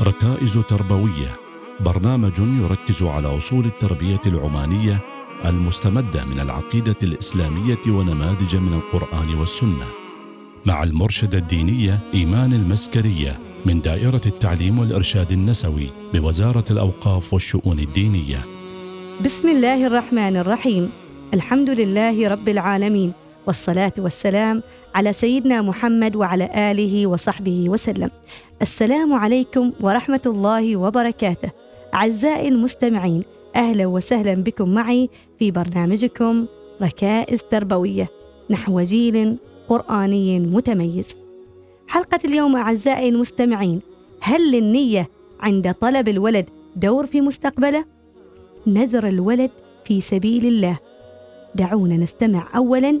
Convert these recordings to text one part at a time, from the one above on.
ركائز تربوية. برنامج يركز على أصول التربية العمانية المستمدة من العقيدة الإسلامية ونماذج من القرآن والسنة. مع المرشدة الدينية إيمان المسكرية من دائرة التعليم والإرشاد النسوي بوزارة الأوقاف والشؤون الدينية. بسم الله الرحمن الرحيم. الحمد لله رب العالمين. والصلاة والسلام على سيدنا محمد وعلى آله وصحبه وسلم. السلام عليكم ورحمة الله وبركاته. أعزائي المستمعين، أهلا وسهلا بكم معي في برنامجكم ركائز تربوية نحو جيل قرآني متميز. حلقة اليوم أعزائي المستمعين، هل للنية عند طلب الولد دور في مستقبله؟ نذر الولد في سبيل الله. دعونا نستمع أولا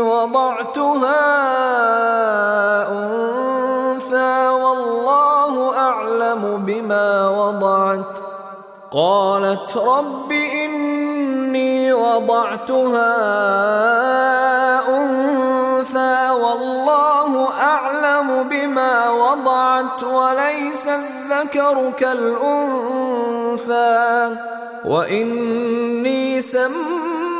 وضعتها أنثى والله أعلم بما وضعت. قالت رب إني وضعتها أنثى والله أعلم بما وضعت وليس الذكر كالأنثى. وإني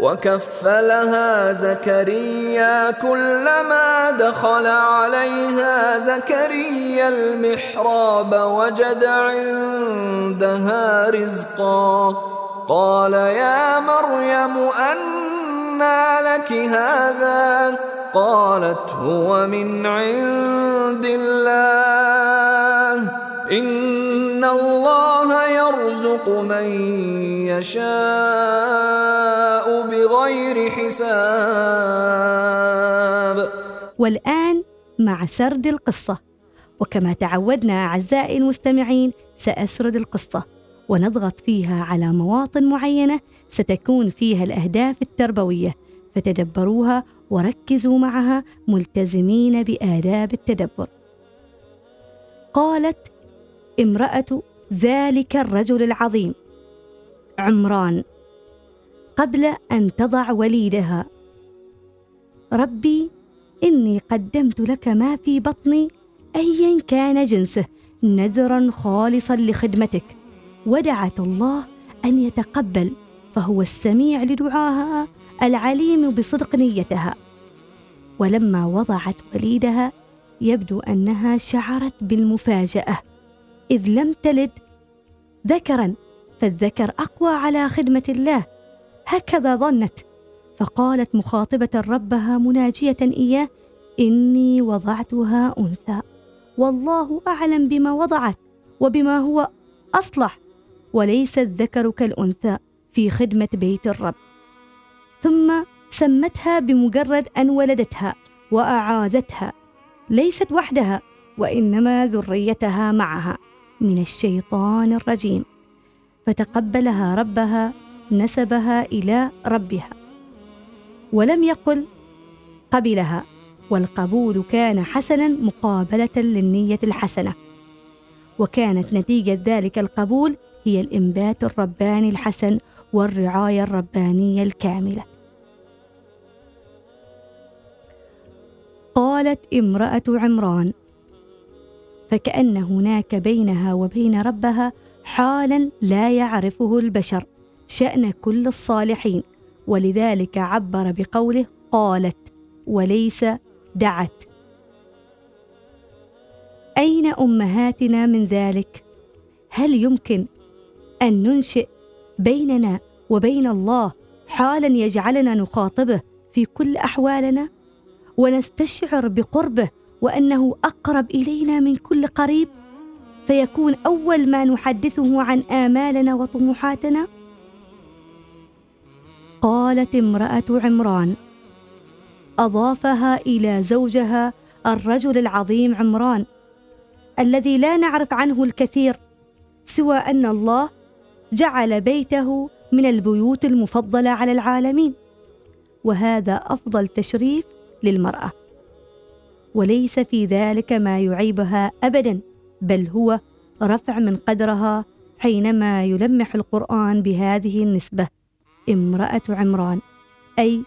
وكفلها زكريا كلما دخل عليها زكريا المحراب وجد عندها رزقا. قال يا مريم أنى لك هذا؟ قالت هو من عند الله. إن الله يرزق من يشاء بغير حساب. والآن مع سرد القصة. وكما تعودنا أعزائي المستمعين سأسرد القصة ونضغط فيها على مواطن معينة ستكون فيها الأهداف التربوية. فتدبروها وركزوا معها ملتزمين بآداب التدبر. قالت امرأة ذلك الرجل العظيم عمران قبل أن تضع وليدها. ربي إني قدمت لك ما في بطني أيا كان جنسه نذرا خالصا لخدمتك. ودعت الله أن يتقبل فهو السميع لدعاها العليم بصدق نيتها. ولما وضعت وليدها يبدو أنها شعرت بالمفاجأة. إذ لم تلد ذكرا فالذكر أقوى على خدمة الله. هكذا ظنت. فقالت مخاطبة ربها مناجية إياه إني وضعتها أنثى. والله أعلم بما وضعت وبما هو أصلح وليس الذكر كالأنثى في خدمة بيت الرب. ثم سمتها بمجرد أن ولدتها وأعاذتها ليست وحدها وإنما ذريتها معها. من الشيطان الرجيم. فتقبلها ربها نسبها إلى ربها. ولم يقل قبلها. والقبول كان حسنا مقابلة للنية الحسنة. وكانت نتيجة ذلك القبول هي الإنبات الرباني الحسن والرعاية الربانية الكاملة. قالت امرأة عمران فكأن هناك بينها وبين ربها حالا لا يعرفه البشر شأن كل الصالحين. ولذلك عبر بقوله قالت وليس دعت. أين أمهاتنا من ذلك؟ هل يمكن أن ننشئ بيننا وبين الله حالا يجعلنا نخاطبه في كل أحوالنا؟ ونستشعر بقربه وأنه أقرب إلينا من كل قريب فيكون أول ما نحدثه عن آمالنا وطموحاتنا؟ قالت امرأة عمران أضافها إلى زوجها الرجل العظيم عمران الذي لا نعرف عنه الكثير سوى أن الله جعل بيته من البيوت المفضلة على العالمين وهذا أفضل تشريف للمرأة. وليس في ذلك ما يعيبها ابدا بل هو رفع من قدرها حينما يلمح القرآن بهذه النسبة امرأة عمران أي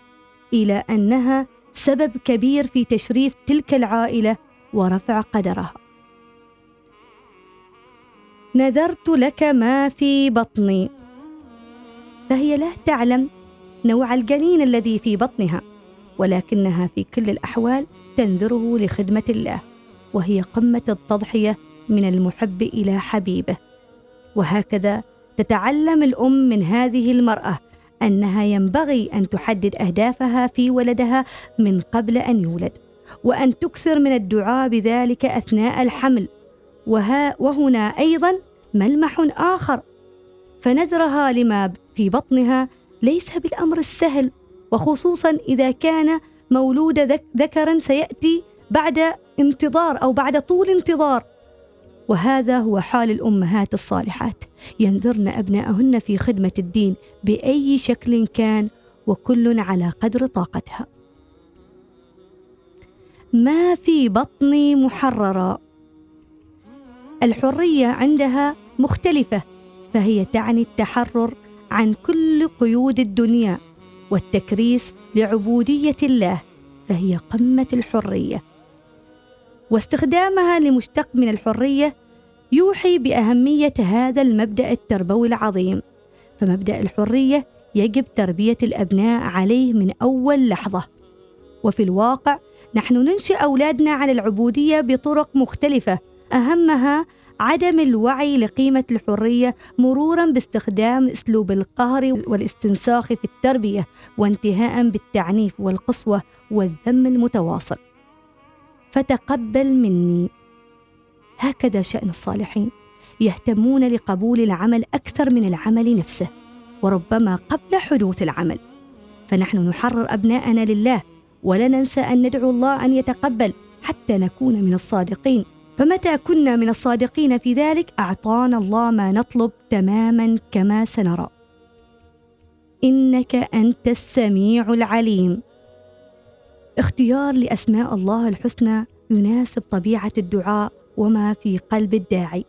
إلى أنها سبب كبير في تشريف تلك العائلة ورفع قدرها. نذرت لك ما في بطني. فهي لا تعلم نوع الجنين الذي في بطنها ولكنها في كل الأحوال تنذره لخدمة الله وهي قمة التضحية من المحب إلى حبيبه. وهكذا تتعلم الأم من هذه المرأة أنها ينبغي أن تحدد أهدافها في ولدها من قبل أن يولد وأن تكثر من الدعاء بذلك أثناء الحمل. وها وهنا أيضا ملمح آخر. فنذرها لما في بطنها ليس بالأمر السهل وخصوصا إذا كان مولود ذكرا سيأتي بعد انتظار أو بعد طول انتظار. وهذا هو حال الأمهات الصالحات. ينذرن أبناءهن في خدمة الدين بأي شكل كان وكل على قدر طاقتها. ما في بطني محررا الحرية عندها مختلفة فهي تعني التحرر عن كل قيود الدنيا. والتكريس لعبودية الله فهي قمة الحرية. واستخدامها لمشتق من الحرية يوحي بأهمية هذا المبدأ التربوي العظيم. فمبدأ الحرية يجب تربية الأبناء عليه من أول لحظة. وفي الواقع نحن ننشئ أولادنا على العبودية بطرق مختلفة أهمها عدم الوعي لقيمة الحرية مرورا باستخدام أسلوب القهر والاستنساخ في التربية وانتهاء بالتعنيف والقسوة والذم المتواصل. فتقبل مني. هكذا شأن الصالحين. يهتمون لقبول العمل أكثر من العمل نفسه وربما قبل حدوث العمل. فنحن نحرر أبناءنا لله ولا ننسى أن ندعو الله أن يتقبل حتى نكون من الصادقين. فمتى كنا من الصادقين في ذلك؟ أعطانا الله ما نطلب تماما كما سنرى. إنك أنت السميع العليم. اختيار لأسماء الله الحسنى يناسب طبيعة الدعاء وما في قلب الداعي.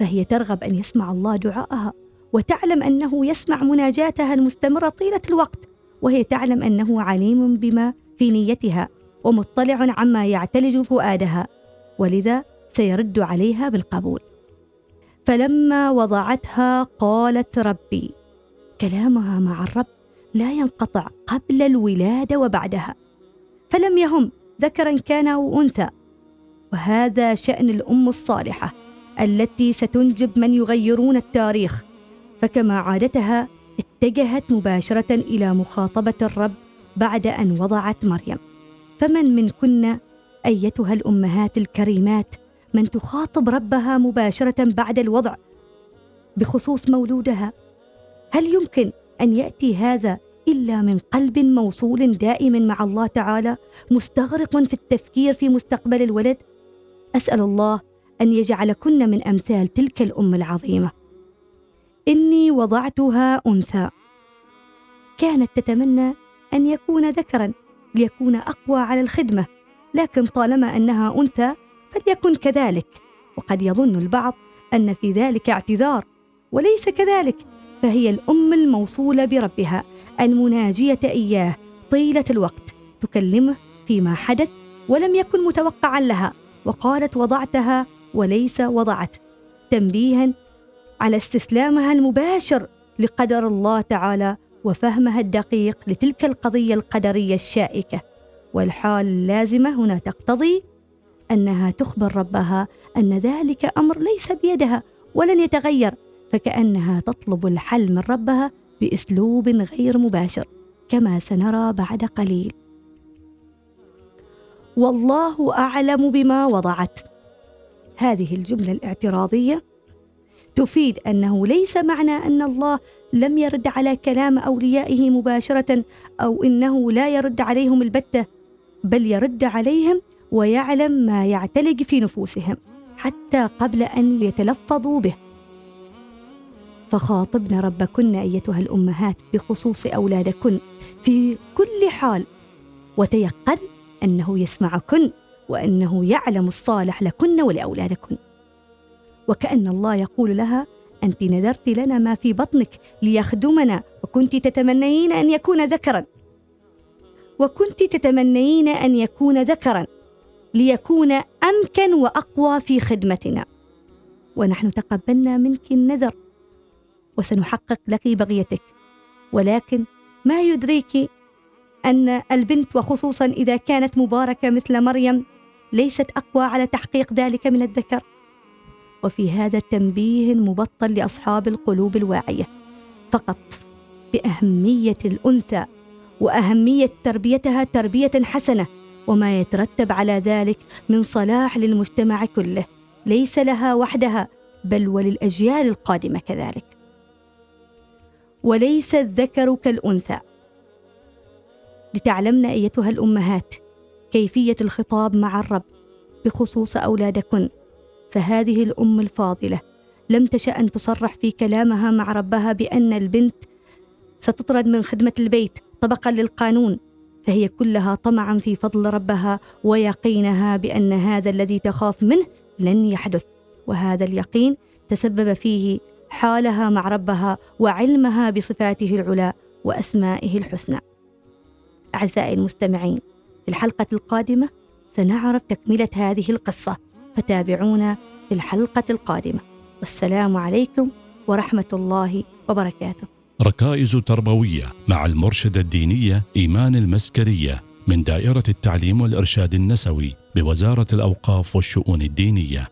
فهي ترغب أن يسمع الله دعاءها وتعلم أنه يسمع مناجاتها المستمرة طيلة الوقت وهي تعلم أنه عليم بما في نيتها ومطلع عما يعتلج فؤادها. ولذا سيرد عليها بالقبول. فلما وضعتها قالت ربي كلامها مع الرب لا ينقطع قبل الولادة وبعدها فلم يهم ذكرا كان أو أنثى. وهذا شأن الأم الصالحة التي ستنجب من يغيرون التاريخ. فكما عادتها اتجهت مباشرة إلى مخاطبة الرب بعد أن وضعت مريم. فمن منكن أيتها الأمهات الكريمات من تخاطب ربها مباشرة بعد الوضع بخصوص مولودها. هل يمكن أن يأتي هذا إلا من قلب موصول دائم مع الله تعالى مستغرق في التفكير في مستقبل الولد؟ أسأل الله أن يجعلكن من أمثال تلك الأم العظيمة. إني وضعتها أنثى. كانت تتمنى أن يكون ذكرا ليكون أقوى على الخدمة. لكن طالما أنها أنثى فليكن كذلك. وقد يظن البعض أن في ذلك اعتذار وليس كذلك. فهي الأم الموصوله بربها المناجية إياه طيلة الوقت تكلمه فيما حدث ولم يكن متوقعا لها وقالت وضعتها وليس وضعت تنبيها على استسلامها المباشر لقدر الله تعالى وفهمها الدقيق لتلك القضية القدرية الشائكة. والحال اللازمة هنا تقتضي أنها تخبر ربها أن ذلك أمر ليس بيدها ولن يتغير فكأنها تطلب الحل من ربها بأسلوب غير مباشر كما سنرى بعد قليل. والله أعلم بما وضعت. هذه الجملة الاعتراضية تفيد أنه ليس معنى أن الله لم يرد على كلام أوليائه مباشرة أو إنه لا يرد عليهم البتة. بل يرد عليهم ويعلم ما يعتلق في نفوسهم حتى قبل أن يتلفظوا به. فخاطبن ربكن أيتها الأمهات بخصوص أولادكن في كل حال وتيقن أنه يسمعكن وأنه يعلم الصالح لكن ولأولادكن. وكأن الله يقول لها أنت نذرت لنا ما في بطنك ليخدمنا وكنت تتمنين أن يكون ذكرا. وكنت تتمنين أن يكون ذكرا ليكون أمكن وأقوى في خدمتنا. ونحن تقبلنا منك النذر وسنحقق لك بغيتك. ولكن ما يدريك أن البنت وخصوصا إذا كانت مباركة مثل مريم ليست أقوى على تحقيق ذلك من الذكر. وفي هذا تنبيه مبطل لأصحاب القلوب الواعية فقط بأهمية الأنثى. وأهمية تربيتها تربية حسنة وما يترتب على ذلك من صلاح للمجتمع كله ليس لها وحدها بل وللأجيال القادمة كذلك. وليس الذكر كالأنثى. لتعلمن أيتها الأمهات كيفية الخطاب مع الرب بخصوص أولادكن فهذه الأم الفاضلة لم تشأ أن تصرح في كلامها مع ربها بأن البنت ستطرد من خدمة البيت طبقا للقانون فهي كلها طمعا في فضل ربها ويقينها بأن هذا الذي تخاف منه لن يحدث. وهذا اليقين تسبب فيه حالها مع ربها وعلمها بصفاته العلى وأسمائه الحسنى. أعزائي المستمعين في الحلقة القادمة سنعرف تكملة هذه القصة فتابعونا في الحلقة القادمة. والسلام عليكم ورحمة الله وبركاته. ركائز تربوية مع المرشدة الدينية إيمان المسكرية من دائرة التعليم والإرشاد النسوي بوزارة الأوقاف والشؤون الدينية.